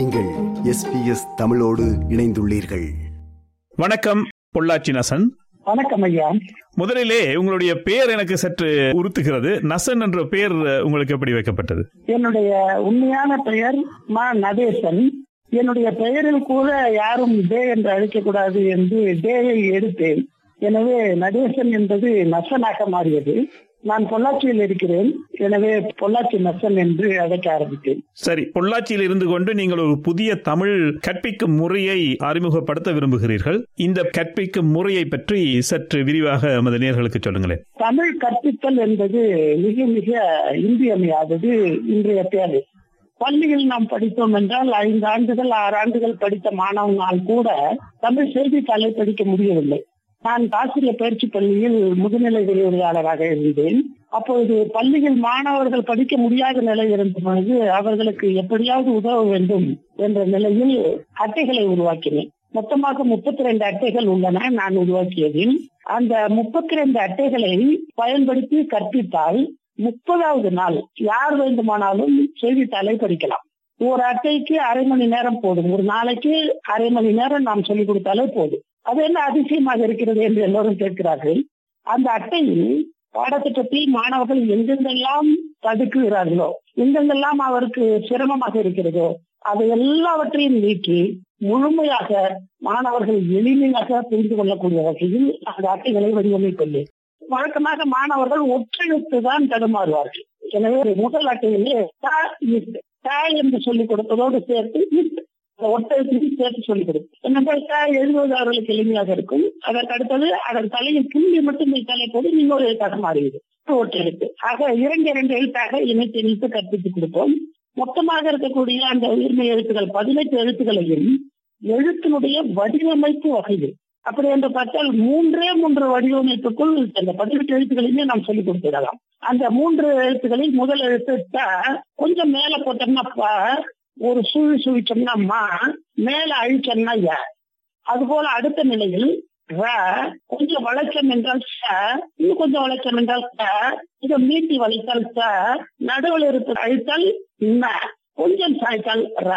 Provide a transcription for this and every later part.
நீங்கள் எஸ்பிஎஸ் தமிழோடு இணைந்துள்ளீர்கள். வணக்கம் பொள்ளாச்சி நசன். வணக்கம் ஐயா. முதலிலே உங்களுடைய பெயர் எனக்கு சற்று உறுத்துகிறது. நசன் என்ற பெயர் உங்களுக்கு எப்படி வைக்கப்பட்டது? என்னுடைய உண்மையான பெயர் மா நடேசன். என்னுடைய பெயரில் கூட யாரும் டே என்று அழைக்கக்கூடாது என்று டேயை எடுத்தேன். எனவே நடேசன் என்பது நசனாக மாறியது. நான் பொள்ளாச்சியில் இருக்கிறேன். எனவே பொள்ளாச்சி நசன் என்று அழைக்க ஆரம்பித்தேன். சரி பொள்ளாச்சியில் இருந்து கொண்டு நீங்கள் ஒரு புதிய தமிழ் கற்பிக்கும் முறையை அறிமுகப்படுத்த விரும்புகிறீர்கள். இந்த கற்பிக்கும் முறையை பற்றி சற்று விரிவாக எமது நேர்களுக்கு சொல்லுங்களேன். தமிழ் கற்பித்தல் என்பது மிக மிக இன்றியமையாதது இன்றைய தேவை. பள்ளியில் நாம் படித்தோம் என்றால் ஐந்து ஆண்டுகள் ஆறு ஆண்டுகள் படித்த மாணவனால் கூட தமிழ் செய்தித்தாளை படிக்க முடியவில்லை. நான் ஆசிரியர் பயிற்சி பள்ளியில் முதுநிலை விரிவுரையாளராக இருந்தேன். அப்பொழுது பள்ளியில் மாணவர்கள் படிக்க முடியாத நிலை இருந்த பொழுது அவர்களுக்கு எப்படியாவது உதவ வேண்டும் என்ற நிலையில் அட்டைகளை உருவாக்கினேன். மொத்தமாக முப்பத்தி ரெண்டு அட்டைகள் உள்ளன நான் உருவாக்கியதில். அந்த முப்பத்தி ரெண்டு அட்டைகளை பயன்படுத்தி கற்பித்தால் முப்பதாவது நாள் யார் வேண்டுமானாலும் செய்தித்தாளை படிக்கலாம். ஒரு அட்டைக்கு அரை மணி நேரம் போதும். ஒரு நாளைக்கு அரை மணி நேரம் நாம் சொல்லிக் கொடுத்தாலே போதும். அது என்ன அதிசயமாக இருக்கிறது என்று எல்லோரும் கேட்கிறார்கள். அந்த அட்டையில் பாடத்திட்டத்தில் மாணவர்கள் எங்கெங்கெல்லாம் தடுக்குகிறார்களோ எங்கெங்கெல்லாம் அவருக்கு சிரமமாக இருக்கிறதோ அதை எல்லாவற்றையும் நீக்கி முழுமையாக மாணவர்கள் எளிமையாக புரிந்து கொள்ளக்கூடிய வகையில் அந்த அட்டைகளை வடிவமைத்துள்ளேன் வழக்கமாக மாணவர்கள் ஒற்றெழுத்து தான் தடுமாறுவார்கள். எனவே முதல் அட்டையிலே ட, என்று சொல்லிக் கொடுப்பதோடு சேர்த்து இட் ஒட்டெழுத்தையும் சேர்த்து சொல்லிவிடும் கொடுக்கும் என்னென்றால் ட அவர்களுக்கு எளிமையாக இருக்கும். அதற்கு அடுத்தது அதன் தலையில் புள்ளி மட்டும் வைத்தாலே போது ஒரு எழுத்தாக மாறிவிடும் ஒட்டெழுத்து ஆக இரண்டு இரண்டு எழுத்தாக இணைத்து இணைத்து கற்பித்துக் கொடுப்போம். மொத்தமாக இருக்கக்கூடிய அந்த உயிர்மை எழுத்துக்கள் பதினெட்டு எழுத்துக்களையும் எழுத்தினுடைய வடிவமைப்பு வகையில். அப்படி என்று பார்த்தால் மூன்றே மூன்று வடிவமைப்புக்குள் அந்த பதினெட்டு எழுத்துக்களையுமே நாம் சொல்லிக் கொடுத்துடலாம். அந்த மூன்று எழுத்துக்களில் முதல் எழுத்து கொஞ்சம் மேல போட்டோம்னா ஒரு சுழி சுழிச்சோம்னா மா மேல அழிச்சோம்னா ய. அது போல அடுத்த நிலையில் ர கொஞ்சம் வளைச்சம் என்றால் ச இன்னும் கொஞ்சம் வளைச்சம் என்றால் ச இதை மீட்டி வளைத்தால் ச நடுவில் இருக்க அழித்தால் ம கொஞ்சம் சாய்த்தால் ர.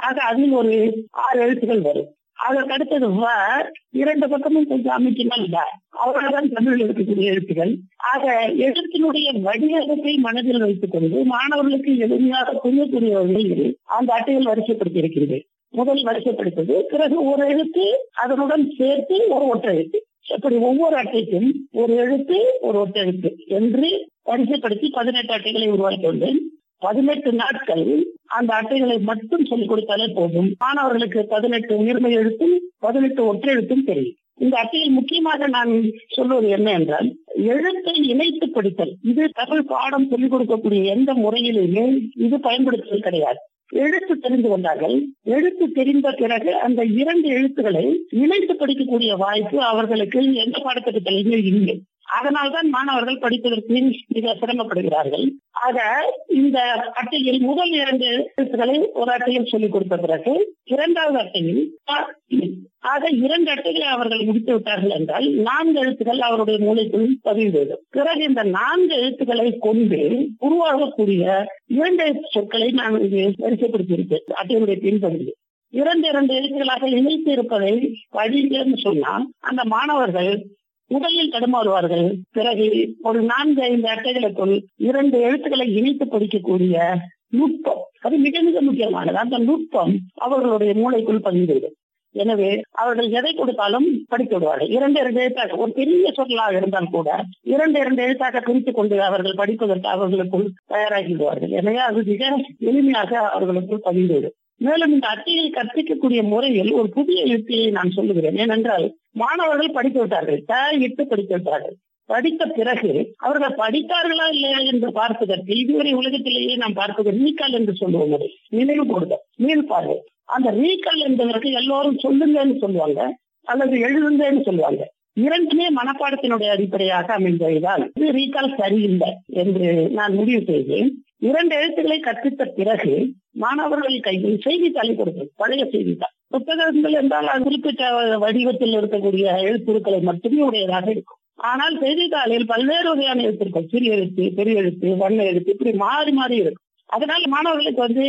ஆக அதில் ஒரு ஆறு எழுத்துக்கள் வரும். அதற்கு அடுத்தது வ இரண்டு பக்கமும் கொஞ்சம் அமைக்கினால் அவர்கள்தான் அவ்வளவுதான் தமிழில் இருக்கக்கூடிய எழுத்துக்கள். ஆக எழுத்தினுடைய வடிவத்தை மனதில் வைத்துக் கொண்டு மாணவர்களுக்கு எளிமையாக புரியக்கூடிய வகையில் அந்த அட்டையில் வரிசைப்படுத்தி இருக்கிறது. முதல் வரிசைப்படுத்தது பிறகு ஒரு எழுத்து அதனுடன் சேர்த்து ஒரு ஒற்றை எழுத்து. ஒவ்வொரு அட்டைக்கும் ஒரு எழுத்து ஒரு ஒற்றை எழுத்து என்று வரிசைப்படுத்தி பதினெட்டு அட்டைகளை உருவாக்கி கொண்டேன். பதினெட்டு நாட்கள் அந்த அட்டைகளை மட்டும் சொல்லிக் கொடுத்தாலே போதும். மாணவர்களுக்கு பதினெட்டு உயிர்மை எழுத்தும் பதினெட்டு ஒற்றை எழுத்தும் தெரியும். இந்த அட்டையில் முக்கியமாக நான் சொல்வது என்ன என்றால் எழுத்தை இணைத்து படித்தல். இது தமிழ் பாடம் சொல்லிக் கொடுக்கக்கூடிய எந்த முறையிலுமே இது பயன்படுத்துவது கிடையாது. எழுத்து தெரிந்து கொண்டார்கள். எழுத்து தெரிந்த பிறகு அந்த இரண்டு எழுத்துக்களை இணைத்து படிக்கக்கூடிய வாய்ப்பு அவர்களுக்கு எந்த பாடத்திட்டத்திலுமே இல்லை. அதனால்தான் மாணவர்கள் படிப்பதற்கு மிக சிரமப்படுகிறார்கள். ஆக இந்த அட்டையில் முதல் இரண்டு எழுத்துக்களை ஒரு அட்டையில் சொல்லிக் கொடுத்த பிறகு இரண்டாவது அட்டையில் ஆக இரண்டு அட்டைகளை அவர்கள் முடித்து விட்டார்கள் என்றால் நான்கு எழுத்துக்கள் அவருடைய மூளைக்குள் பதிந்துவிடும் பிறகு இந்த நான்கு எழுத்துக்களை கொண்டு உருவாகக்கூடிய இரண்டு சொற்களை நான் இங்கே வரிசைப்படுத்தியிருக்கேன் அட்டையினுடைய பின்பகுதியில் இரண்டு இரண்டு எழுத்துக்களாக இணைத்து இருப்பதை படிங்கன்னு சொன்னால் அந்த மாணவர்கள் உடலில் தடுமாறுவார்கள். பிறகு ஒரு நான்கு ஐந்து அட்டைகளுக்குள் இரண்டு எழுத்துக்களை இணைத்து படிக்கக்கூடிய நுட்பம். அது மிக மிக முக்கியமானது. அந்த நுட்பம் அவர்களுடைய மூளைக்குள் பதிந்துவிடும். எனவே அவர்கள் எதை கொடுத்தாலும் படித்து விடுவார்கள். இரண்டு இரண்டு எழுத்தாக ஒரு பெரிய சொல்லாக இருந்தால் கூட இரண்டு இரண்டு எழுத்தாக குறித்துக் கொண்டு அவர்கள் படிப்பதற்கு அவர்களுக்குள் தயாராகி விடுவார்கள். எனவே அது மிக எளிமையாக அவர்களுக்குள் பதிந்துவிடும். மேலும் இந்த அட்டையை கற்பிக்கக்கூடிய முறையில் ஒரு புதிய யுக்தியை நான் சொல்லுகிறேன். ஏனென்றால் மாணவர்கள் படித்து விட்டார்கள். த இட்டு படித்து விட்டார்கள். படித்த பிறகு அவர்கள் படித்தார்களா இல்லையா என்று பார்ப்பதற்கு இதுவரை உலகத்திலேயே நாம் பார்ப்பது ரீகால் என்று சொல்லுவோம் முறை நினைவு கூடுதல் மீள்பார்வை அந்த ரீகால் என்பதற்கு எல்லோரும் சொல்லுங்கன்னு சொல்லுவாங்க. அல்லது எழுதுங்கன்னு சொல்லுவாங்க. இரண்டுமே மனப்பாடத்தினுடைய அடிப்படையாக அமைந்ததால் இது ரீகால் சரியில்லை என்று நான் முடிவு செய்தேன். இரண்டு எழுத்துக்களை கற்பித்த பிறகு மாணவர்கள் கையில் செய்தித்தாளை கொடுப்பது பழைய செய்தித்தாள் புத்தகங்கள் என்றால் அது குறிப்பிட்ட வடிவத்தில் இருக்கக்கூடிய எழுத்துருக்களை மட்டுமே உடையதாக இருக்கும். ஆனால் செய்தித்தாளில் பல்வேறு வகையான எழுத்துருக்கள் சிறிய எழுத்து பெரிய எழுத்து வண்ண எழுத்து இப்படி மாறி மாறி இருக்கும். அதனால மாணவர்களுக்கு வந்து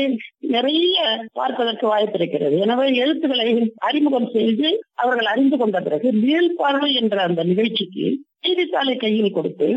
நிறைய பார்ப்பதற்கு வாய்ப்பு இருக்கிறது. எனவே எழுத்துக்களை அறிமுகம் செய்து அவர்கள் அறிந்து கொண்ட பிறகு மேல்பார்வை என்ற அந்த நிகழ்ச்சிக்கு செய்தித்தாளை கையில் கொடுத்து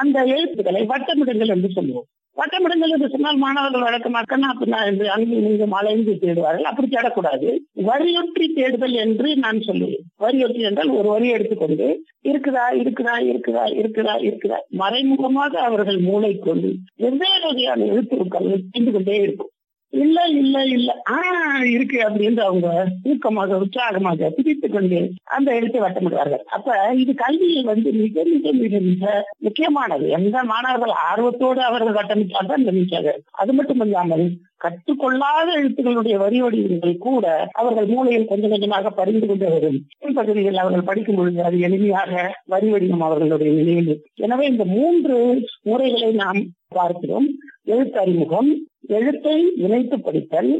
அந்த எழுத்துக்களை வட்டமிடுங்கள் என்று சொல்லுவோம் வட்டமிடுங்கள் என்று சொன்னால் மாணவர்கள் வழக்கமாக என்று அங்கு இங்கும் அலைந்து தேடுவார்கள். அப்படி தேடக்கூடாது. வரியொற்றி தேடுதல் என்று நான் சொல்லுவேன். வரியொற்றி என்றால் ஒரு வரி எடுத்துக்கொண்டு இருக்குதா இருக்குதா இருக்குதா இருக்குதா இருக்குதா? மறைமுகமாக அவர்கள் மூளை கொண்டு வெவ்வேறு வகையான எழுத்துருக்கள் தெரிந்து கொண்டே இருக்கும். இல்ல இல்ல இல்ல. ஆஹ் இருக்கு அப்படின்னு அவங்க ஊக்கமாக உற்சாகமாக பிடித்து கொண்டு அந்த எழுத்தை வட்டமிடுவார்கள் அப்ப இது கல்வியில் வந்து மிக மிக மிக மிக முக்கியமானது. எந்த மாணவர்கள் ஆர்வத்தோடு அவர்கள் வட்டமிட்டால் தான் நினைச்சாங்க அது மட்டும் இல்லாமல் கற்றுக்கொள்ளாத எழுத்துக்களுடைய வரி வடிவங்கள் கூட அவர்கள் மூளையில் கொஞ்சம் கொஞ்சமாக பறிந்து கொண்டு வரும். பகுதியில் அவர்கள் படிக்கும் பொழுது அது எளிமையாக வரி வடிவம் அவர்களுடைய நிலையில் எனவே இந்த மூன்று முறைகளை நாம் பார்க்கிறோம். எழுத்து அறிமுகம் எழுத்தை இணைத்து படித்தல்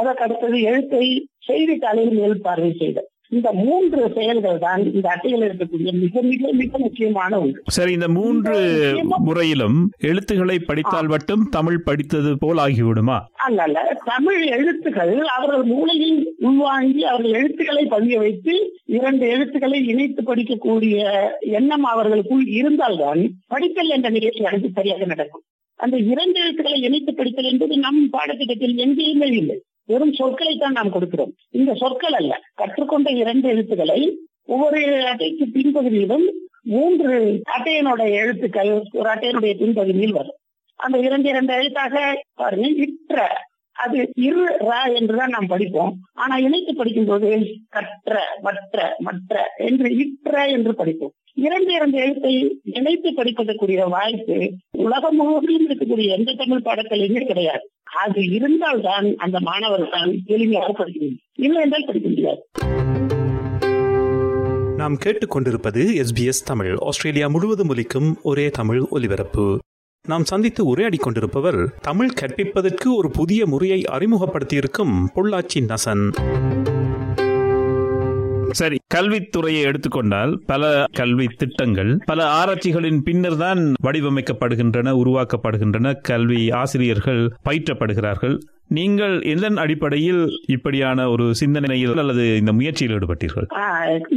அதற்கு அடுத்தது எழுத்தை செய்தித்தாளில் மேல் பார்வை செய்தல். இந்த மூன்று செயல்கள் தான் இந்த அட்டையில் இருக்கக்கூடிய மிக மிக மிக முக்கியமான ஒன்று. சரி இந்த மூன்று முறையிலும் எழுத்துக்களை படித்தால் மட்டும் தமிழ் படித்தது போல் ஆகிவிடுமா? அல்ல அல்ல தமிழ் எழுத்துக்கள் அவர்கள் மூளையில் உள்வாங்கி அவர்கள் எழுத்துக்களை பதிய வைத்து இரண்டு எழுத்துக்களை இணைத்து படிக்கக்கூடிய எண்ணம் அவர்களுக்குள் இருந்தால்தான் படித்தல் என்ற நிகழ்ச்சி அடுத்து சரியாக நடக்கும். அந்த இரண்டு எழுத்துக்களை இணைத்து படித்தல் என்பது நம் பாடத்திட்டத்தில் எங்கேயுமே இல்லை. வெறும் சொற்களை தான் நாம் கொடுக்கிறோம். இந்த சொற்கள் அல்ல. கற்றுக்கொண்ட இரண்டு எழுத்துக்களை ஒவ்வொரு அட்டைக்கு பின்பகுதியிலும் மூன்று அட்டையனுடைய எழுத்துக்கள் ஒரு அட்டையனுடைய பின்பகுதியில் வரும். அந்த இரண்டு இரண்டு எழுத்தாக பாருங்க இற்ற. அது இரு ர என்றுதான் நாம் படிப்போம். ஆனா இணைத்து படிக்கும் போது கற்ற மற்ற மற்ற என்று இற்ற என்று படிப்போம். இரண்டு இரண்டு எழுத்தை இணைத்து படிப்பதற்குரிய வாய்ப்பு உலகம் முழுவதும் இருக்கக்கூடிய எந்த தமிழ் பாடத்திலுமே கிடையாது. அது இருந்தால்தான் அந்த மாணவர்கள் எளிமையாக படிக்க முடியும். இல்லை என்றால் படிக்க முடியாது. நாம் கேட்டுக்கொண்டிருப்பது எஸ்பிஎஸ் தமிழ் ஆஸ்திரேலியா முழுவதும் ஒலிக்கும் ஒரே தமிழ் ஒலிபரப்பு. நாம் சந்தித்து உரையாடி கொண்டிருப்பவர் தமிழ் கற்பிப்பதற்கு ஒரு புதிய முறையை அறிமுகப்படுத்தியிருக்கும் பொள்ளாச்சி நசன். சரி கல்வித்துறையை எடுத்துக்கொண்டால் பல கல்வி திட்டங்கள் பல ஆராய்ச்சிகளின் பின்னர் தான் வடிவமைக்கப்படுகின்றன உருவாக்கப்படுகின்றன கல்வி ஆசிரியர்கள் பயிற்றப்படுகிறார்கள். நீங்கள் எதன் அடிப்படையில் இப்படியான ஒரு சிந்தனையில் அல்லது இந்த முயற்சியில் ஈடுபட்டீர்கள்?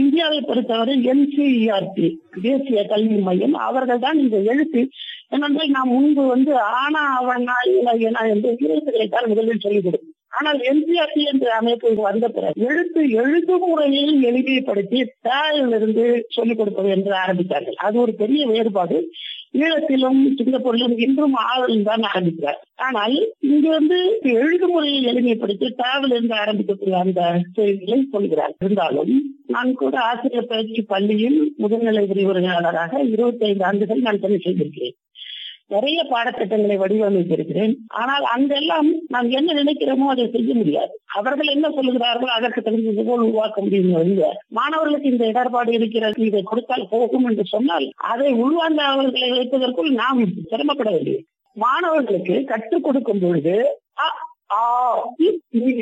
இந்தியாவை பொறுத்தவரை என்சிஇஆர்டி தேசிய கல்வி மையம் அவர்கள் தான் இந்த எழுத்து. ஏனென்றால் நாம் முன்பு வந்து ஆனா அவனா இளையனா என்று முதலில் சொல்லிக் கொடுக்கும் ஆனால் என்சிஆர்டி என்ற அமைப்பு வந்த பிறகு எழுத்து எழுத்து முறையில் எளிமைப்படுத்தி தாயிலிருந்து சொல்லிக் கொடுப்பது என்று ஆரம்பித்தார்கள். அது ஒரு பெரிய வேறுபாடு. ஈழத்திலும் சிங்கப்பூரிலும் இன்றும் ஆவலில் தான் ஆரம்பிக்கிறார். ஆனால் இங்கு வந்து எழுது முறையை எளிமைப்படுத்தி டிராவல் என்று ஆரம்பிக்கக்கூடிய அந்த செய்திகளை சொல்கிறார். இருந்தாலும் நான் கூட ஆசிரியர் பயிற்சி பள்ளியில் முதுநிலை விரிவுரையாளராக இருபத்தி ஐந்து ஆண்டுகள் நான் பணி செய்திருக்கிறேன். நிறைய பாடத்திட்டங்களை வடிவமைத்திருக்கிறேன். ஆனால் அங்கெல்லாம் நாம் என்ன நினைக்கிறோமோ அதை செய்ய முடியாது. அவர்கள் என்ன சொல்லுகிறார்களோ அதற்கு தகுந்தது போல் உருவாக்க முடியும் ஒழிய மாணவர்களுக்கு இந்த இடர்பாடு இருக்கிறது இதை கொடுத்தால் போகும் என்று சொன்னால் அதை உள்வாங்க அவர்களை வைப்பதற்குள் நாம் சிரமப்பட வேண்டியது. மாணவர்களுக்கு கற்றுக் கொடுக்கும் பொழுது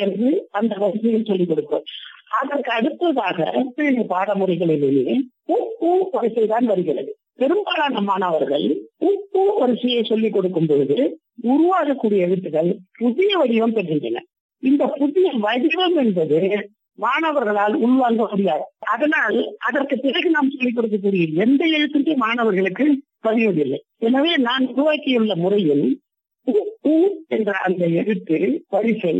என்று அந்த வசதியில் சொல்லிக் கொடுப்போம். அதற்கு அடுத்ததாக பாடமுறைகளிலேயே வரிசைதான் வருகிறது. பெரும்பாலான மாணவர்கள் உப்பு வரிசையை சொல்லிக் கொடுக்கும் பொழுது உருவாகக்கூடிய எழுத்துக்கள் புதிய வடிவம் பெறுகின்றன. இந்த புதிய வடிவம் என்பது மாணவர்களால் உள்வாங்க முடியாது. அதனால் அதற்கு பிறகு நாம் சொல்லிக் கொடுக்கக்கூடிய எந்த எழுத்துக்கே மாணவர்களுக்கு பதிவதில்லை. எனவே நான் உருவாக்கியுள்ள முறையில் என்ற அந்த எழுத்து வரிசை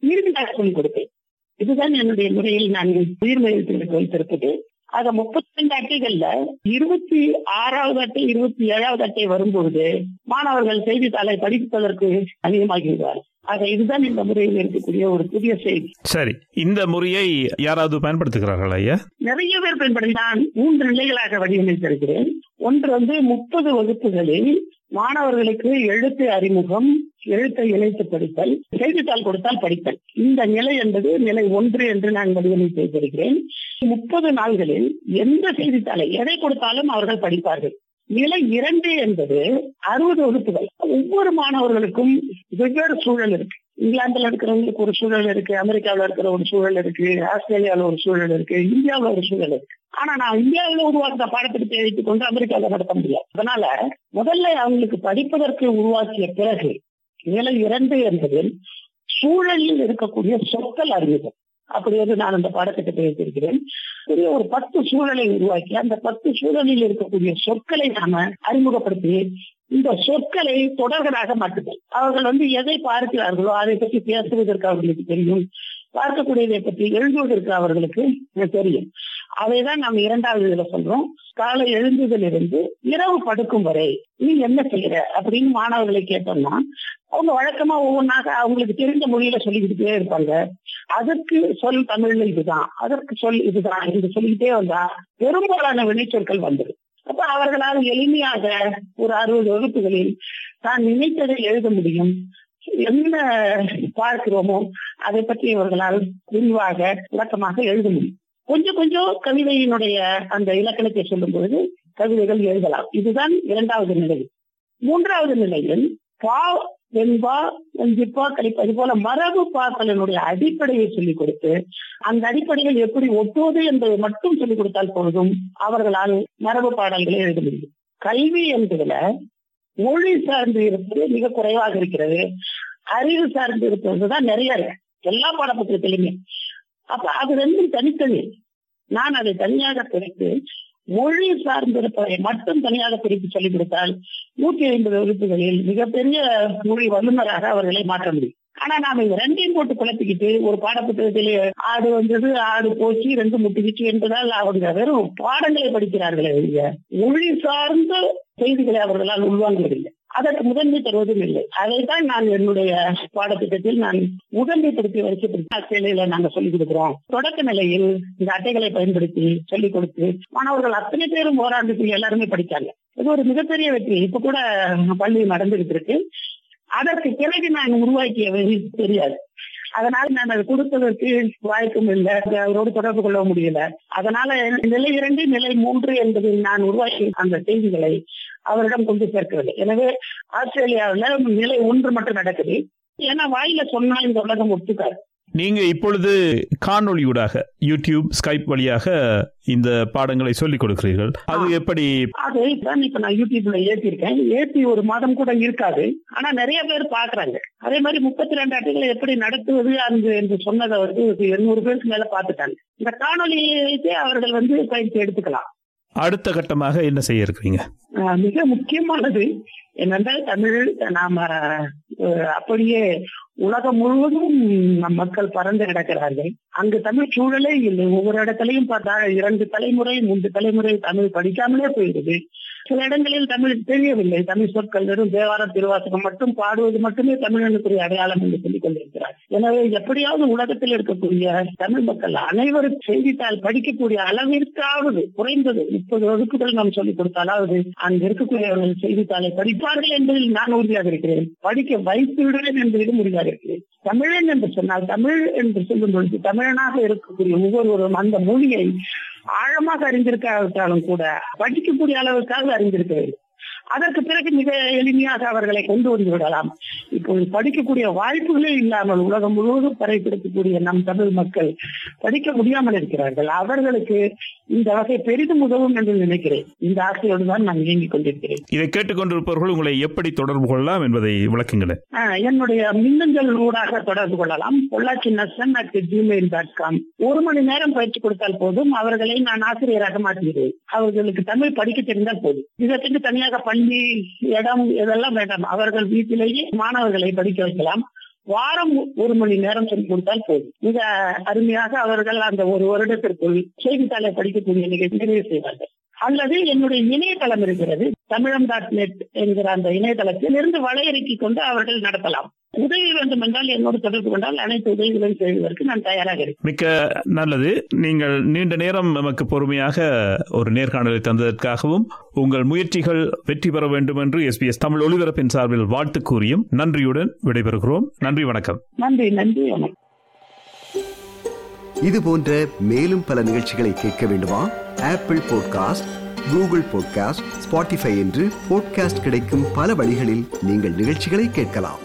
இறுதியாக சொல்லிக் கொடுப்பேன். இதுதான் என்னுடைய முறையில் நான் உயிர்மை எழுத்துக்களுக்கு வைத்திருப்பது. அத முப்பத்தி ரெண்டு அட்டைகள்ல இருபத்தி ஆறாவது அட்டை இருபத்தி ஏழாவது அட்டை வரும்போது மாணவர்கள் செய்தித்தாளை படிப்பதற்கு அதிகமாகிவிடுவார் ஆக இதுதான் இந்த முறையில் இருக்கக்கூடிய ஒரு புதிய செய்தி. சரி இந்த முறையை யாராவது பயன்படுத்துகிறார்கள் ஐயா? நிறைய பேர் பயன்படுத்தி நான் மூன்று நிலைகளாக வடிவமைத்திருக்கிறேன். ஒன்று வந்து முப்பது வகுப்புகளில் மாணவர்களுக்கு எழுத்து அறிமுகம் எழுத்தை இணைத்து படித்தல் செய்தித்தாள் கொடுத்தால் படித்தல். இந்த நிலை என்பது நிலை ஒன்று என்று நான் வடிவமைத்து வைத்திருக்கிறேன் முப்பது நாள்களில் எந்த செய்தித்தாளை எதை கொடுத்தாலும் அவர்கள் படிப்பார்கள். நிலை இரண்டு என்பது அறுபது வகுப்புகள். ஒவ்வொரு மாணவர்களுக்கும் வெவ்வேறு சூழல் இருக்கு. இங்கிலாந்துல இருக்கிறவங்களுக்கு ஒரு சூழல் இருக்கு அமெரிக்காவில இருக்கிற ஒரு சூழல் இருக்கு ஆஸ்திரேலியாவில ஒரு சூழல் இருக்கு இந்தியாவில ஒரு சூழல் இருக்கு. ஆனா நான் இந்தியாவில உருவாக்கின பாடத்திட்டத்தை வைத்துக் கொண்டு அமெரிக்காவில நடத்த முடியாது. அதனால முதல்ல அவங்களுக்கு படிப்பதற்கு உருவாக்கிய பிறகு நிலை இரண்டு என்பது சூழலில் இருக்கக்கூடிய சொற்கள் அறிவுகள் அப்படி வந்து நான் அந்த பாடத்திட்டத்தை வைத்திருக்கிறேன். பெரிய ஒரு பத்து சூழலை உருவாக்கி அந்த பத்து சூழலில் இருக்கக்கூடிய சொற்களை நாம அறிமுகப்படுத்தி இந்த சொற்களை தொடர்களாக மாற்றுதல். அவர்கள் வந்து எதை பார்க்கிறார்களோ அதை பற்றி பேசுவதற்கு அவர்களுக்கு தெரியும். பார்க்கக்கூடியதை பற்றி எழுதுவதற்கு அவர்களுக்கு தெரியும். அதைதான் நாம் இரண்டாவது இதுல சொல்றோம். காலை எழுந்ததிலிருந்து இரவு படுக்கும் வரை நீ என்ன செய்யற அப்படின்னு மாணவர்களை கேட்டோம்னா அவங்க வழக்கமா ஒவ்வொன்றாக அவங்களுக்கு தெரிந்த மொழியில சொல்லிக்கிட்டே இருப்பாங்க. அதற்கு சொல் தமிழ்ல இதுதான் அதற்கு சொல் இதுதான் என்று சொல்லிக்கிட்டே வந்தா பெரும்பாலான வினைச்சொற்கள் வந்துடும். அப்ப அவர்களால் எளிமையாக ஒரு அறுபது வகுப்புகளில் தான் நினைத்ததை எழுத முடியும். என்ன பார்க்கிறோமோ அதை பற்றி இவர்களால் விரிவாக விளக்கமாக எழுத முடியும். கொஞ்சம் கொஞ்சம் கவிதையினுடைய அந்த இலக்கணத்தை சொல்லும் பொழுது கவிதைகள் எழுதலாம். இதுதான் இரண்டாவது நிலை. மூன்றாவது நிலையில் பா வெண்பா வெஞ்சிப்பா கழிப்பது போல மரபு பாக்களினுடைய அடிப்படையை சொல்லிக் கொடுத்து அந்த அடிப்படையில் எப்படி ஒட்டுவது என்பதை மட்டும் சொல்லிக் கொடுத்தால் போதும் அவர்களால் மரபு பாடல்களை எழுத முடியும். கல்வி என்பதுல மொழி சார்ந்து இருப்பது மிக குறைவாக இருக்கிறது. அறிவு சார்ந்து இருப்பதுதான் நிறைய எல்லா பாடப்புத்தகத்திலுமே அப்ப அது ரெண்டும் தனித்தனி. நான் அதை தனியாக பிரித்து மொழி சார்ந்திருப்பதை மட்டும் தனியாக பிரித்து சொல்லிக் கொடுத்தால் நூற்றி ஐம்பது வகுப்புகளில் மிகப்பெரிய மொழி வல்லுநராக அவர்களை மாற்ற முடியும். ஆனா நாம இது ரெண்டையும் போட்டு குழப்பிக்கிட்டு ஒரு பாடப்புத்தகத்திலே ஆடு வந்தது ஆடு போச்சு ரெண்டு முட்டிக்கிச்சு என்பதால் அவங்க வெறும் பாடங்களை படிக்கிறார்களே மொழி சார்ந்த செய்திகளை அவர்களால் உள்வாங்குவதில்லை. அதற்கு முதன்மை தருவதும் இல்லை. அதைத்தான் நான் என்னுடைய பாடத்திட்டத்தில் நான் முதன்மைப்படுத்தி வரிசைப்படுத்தி ஆஸ்திரேலியில நாங்க சொல்லிக் கொடுக்கிறோம். தொடக்க நிலையில் இந்த அட்டைகளை பயன்படுத்தி சொல்லிக் கொடுத்து மாணவர்கள் அத்தனை பேரும் ஓராண்டுக்கு எல்லாருமே படித்தாங்க. இது ஒரு மிகப்பெரிய வெற்றி. இப்ப கூட பள்ளி நடந்துகிட்டு இருக்கு. அதற்கு பிறகு நான் உருவாக்கிய தெரியாது. அதனால நான் அதை கொடுப்பதற்கு வாய்ப்பும் இல்லை. அவரோடு தொடர்பு கொள்ள முடியல. அதனால நிலை இரண்டு நிலை மூன்று என்பதில் நான் உருவாக்கி அந்த செய்திகளை அவரிடம் கொண்டு சேர்க்கிறது எனவே ஆஸ்திரேலியாவில் நிலை ஒன்று மட்டும் நடக்குது. ஏன்னா வாயில சொன்னா இந்த உலகம் ஒத்துக்காது. நீங்க இப்பொழுது காணொளியூடாக யூடியூப் ஸ்கைப் வழியாக இந்த பாடங்களை சொல்லிக் கொடுக்கிறீர்கள். அது எப்படி? அதை இப்ப நான் யூடியூப்ல ஏற்றிருக்கேன் ஏற்றி ஒரு மாதம் கூட இருக்காது. ஆனா நிறைய பேர் பாக்குறாங்க. அதே மாதிரி முப்பத்தி ரெண்டு அட்டைகளை எப்படி நடத்துவது அங்கு என்று சொன்னதை வந்து எண்ணூறு பேருக்கு மேல பாத்துட்டாங்க இந்த காணொலியை அவர்கள் வந்து பயிற்சி எடுத்துக்கலாம். அடுத்த கட்டமாக என்ன செய்ய இருக்கிறீங்க? மிக முக்கியமானது என்னென்றால் தமிழ் நாம அப்படியே உலகம் முழுவதும் நம் மக்கள் பறந்து கிடக்கிறார்கள். அங்கு தமிழ் சூழலே இல்லை. ஒவ்வொரு இடத்துலையும் பார்த்தா இரண்டு தலைமுறை மூன்று தலைமுறை தமிழ் படிக்காமலே போயிடுது சில இடங்களில் தமிழ் தெரியவில்லை. தமிழ் சொற்கள் வெறும் தேவார திருவாசகம் மட்டும் பாடுவது மட்டுமே தமிழனுக்குரிய அடையாளம் என்று சொல்லிக் கொண்டிருக்கிறார் எனவே எப்படியாவது உலகத்தில் இருக்கக்கூடிய தமிழ் மக்கள் அனைவரும் செய்தித்தாள் படிக்கக்கூடிய அளவிற்காவது குறைந்தது முப்பது வகுப்புகள் நாம் சொல்லிக் கொடுத்தாலாவது அங்கு இருக்கக்கூடியவர்கள் செய்தித்தாளை படிப்பார்கள் என்பதில் நான் உறுதியாக இருக்கிறேன். படிக்க வைத்து விடுவேன் என்பதிலும் உறுதியாக இருக்கிறேன். தமிழன் என்று சொன்னால் தமிழ் என்று சொல்லும் பொழுது தமிழனாக இருக்கக்கூடிய ஒவ்வொருவரும் அந்த மொழியை ஆழமாக அறிந்திருக்காவிட்டாலும் கூட படிக்கக்கூடிய அளவுக்காக அறிந்திருக்க வேண்டும். அதற்கு பிறகு மிக எளிமையாக அவர்களை கொண்டு வந்து விடலாம். இப்போது படிக்கக்கூடிய வாய்ப்புகளே இல்லாமல் உலகம் முழுவதும் பறைப்படுத்தக்கூடிய நம் தமிழ் மக்கள் படிக்க முடியாமல் இருக்கிறார்கள். அவர்களுக்கு இந்த வகை பெரிதும் உதவும் என்று நினைக்கிறேன். இந்த ஆசையோடு தான் நான் இயங்கிக் கொண்டிருக்கிறேன். இதை கேட்டுக்கொண்டிருப்பவர்கள் உங்களை எப்படி தொடர்பு கொள்ளலாம் என்பதை விளக்குங்களேன். என்னுடைய மின்னஞ்சல் ஊடாக தொடர்பு கொள்ளலாம். Pollachi Nasan at Gmail dot com ஒரு மணி நேரம் பயிற்சி கொடுத்தால் போதும். அவர்களை நான் ஆசிரியராக மாற்றுகிறேன். அவர்களுக்கு தமிழ் படிக்க தெரிந்தால் போதும். இதற்கு தனியாக பள்ளி இடம் இதெல்லாம் வேண்டாம். அவர்கள் வீட்டிலேயே மாணவர்களை படிக்க வைக்கலாம். வாரம் ஒரு மணி நேரம் சொல்லி கொடுத்தால் போதும். மிக அருமையாக அவர்கள் அந்த ஒரு வருடத்திற்குள் செய்தித்தாளை படிக்கக்கூடிய நிகழ்ச்சி நிறைவு செய்வார்கள். அல்லது என்னுடைய இணையதளம் இருக்கிறது தமிழம் டாட் நெட் என்கிற அந்த இணையதளத்தில் இருந்து வலையறுக்கி கொண்டு அவர்கள் நடத்தலாம். உதவி வேண்டும் என்றால் என்னோடு தொடர்பு கொண்டால் அனைத்து உதவிகளும் செய்வதற்கு நான் தயாராக இருக்கிறேன் மிக்க நல்லது. நீங்கள் நீண்ட நேரம் நமக்கு பொறுமையாக ஒரு நேர்காணலை தந்ததற்காகவும் உங்கள் முயற்சிகள் வெற்றி பெற வேண்டும் என்று எஸ்பிஎஸ் தமிழ் ஒலிபரப்பின் சார்பில் வாழ்த்து கூறியும் நன்றியுடன் விடைபெறுகிறோம். நன்றி வணக்கம். நன்றி நன்றி வணக்கம். இது போன்ற மேலும் பல நிகழ்ச்சிகளை கேட்க வேண்டுமா? Apple podcast Google podcast Spotify என்று பாட்காஸ்ட் கிடைக்கும் பல வழிகளில் நீங்கள் நிகழ்ச்சிகளை கேட்கலாம்.